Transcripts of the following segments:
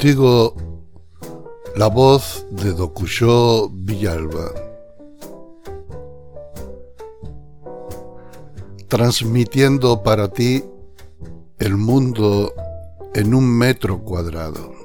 contigo la voz de Docuyó Villalba. Transmitiendo para ti el mundo en un metro cuadrado.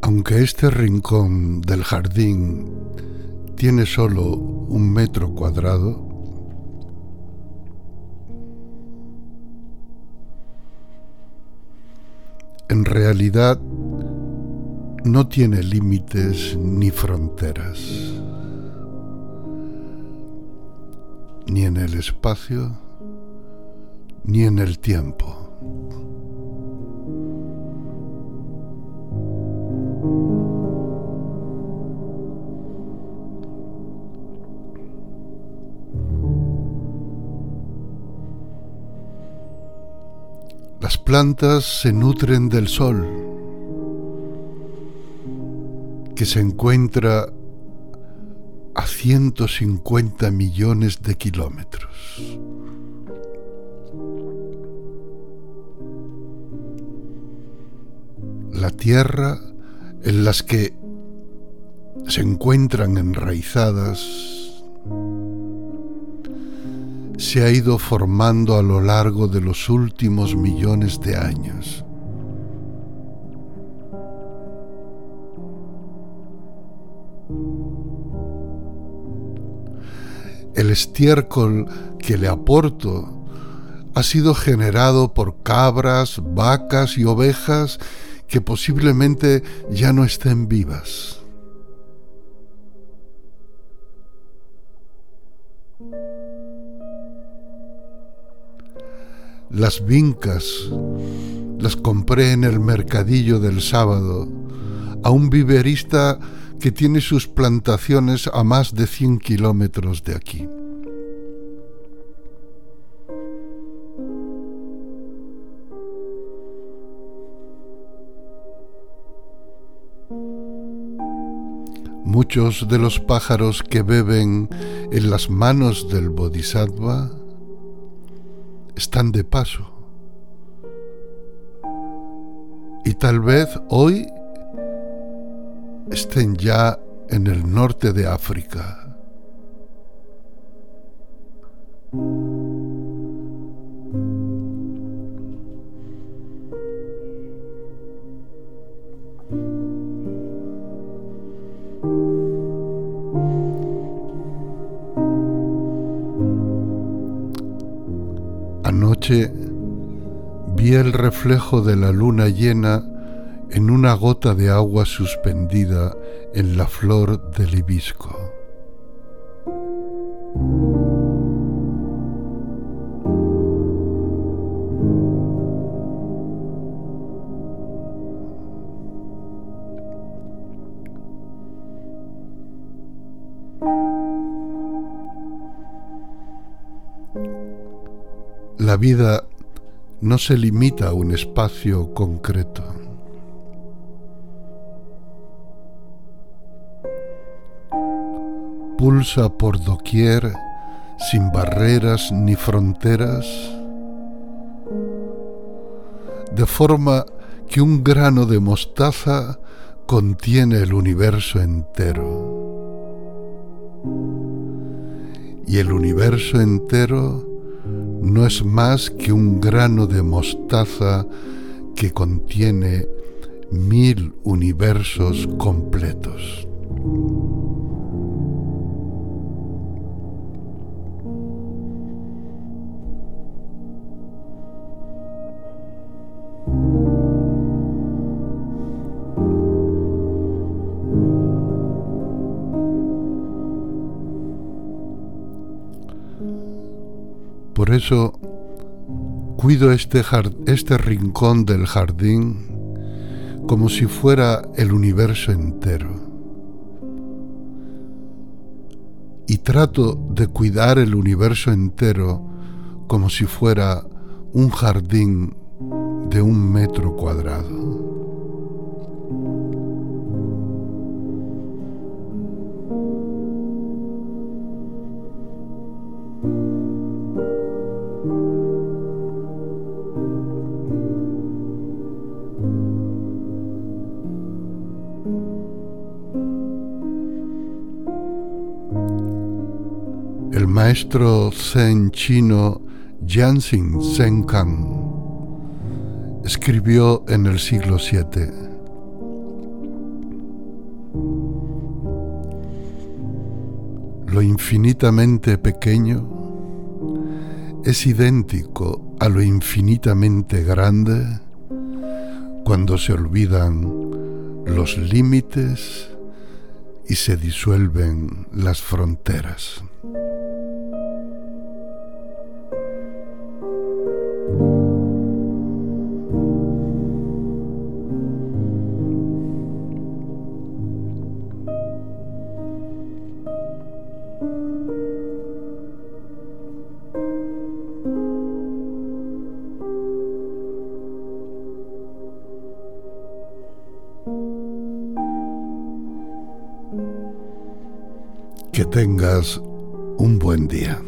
Aunque este rincón del jardín tiene solo un metro cuadrado, en realidad no tiene límites ni fronteras, ni en el espacio, ni en el tiempo. Las plantas se nutren del sol, que se encuentra a 150 millones de kilómetros. La tierra en las que se encuentran enraizadas se ha ido formando a lo largo de los últimos millones de años. El estiércol que le aporto ha sido generado por cabras, vacas y ovejas que posiblemente ya no estén vivas. Las vincas las compré en el mercadillo del sábado a un viverista que tiene sus plantaciones a más de 100 kilómetros de aquí. Muchos de los pájaros que beben en las manos del Bodhisattva están de paso. Y tal vez hoy estén ya en el norte de África. Anoche vi el reflejo de la luna llena en una gota de agua suspendida en la flor del hibisco. La vida no se limita a un espacio concreto. Pulsa por doquier, sin barreras ni fronteras, de forma que un grano de mostaza contiene el universo entero. Y el universo entero no es más que un grano de mostaza que contiene mil universos completos. Eso cuido este, este rincón del jardín como si fuera el universo entero. Y trato de cuidar el universo entero como si fuera un jardín de un metro cuadrado. Maestro zen chino Jianxin Kang escribió en el siglo VII. Lo infinitamente pequeño es idéntico a lo infinitamente grande cuando se olvidan los límites y se disuelven las fronteras. Que tengas un buen día.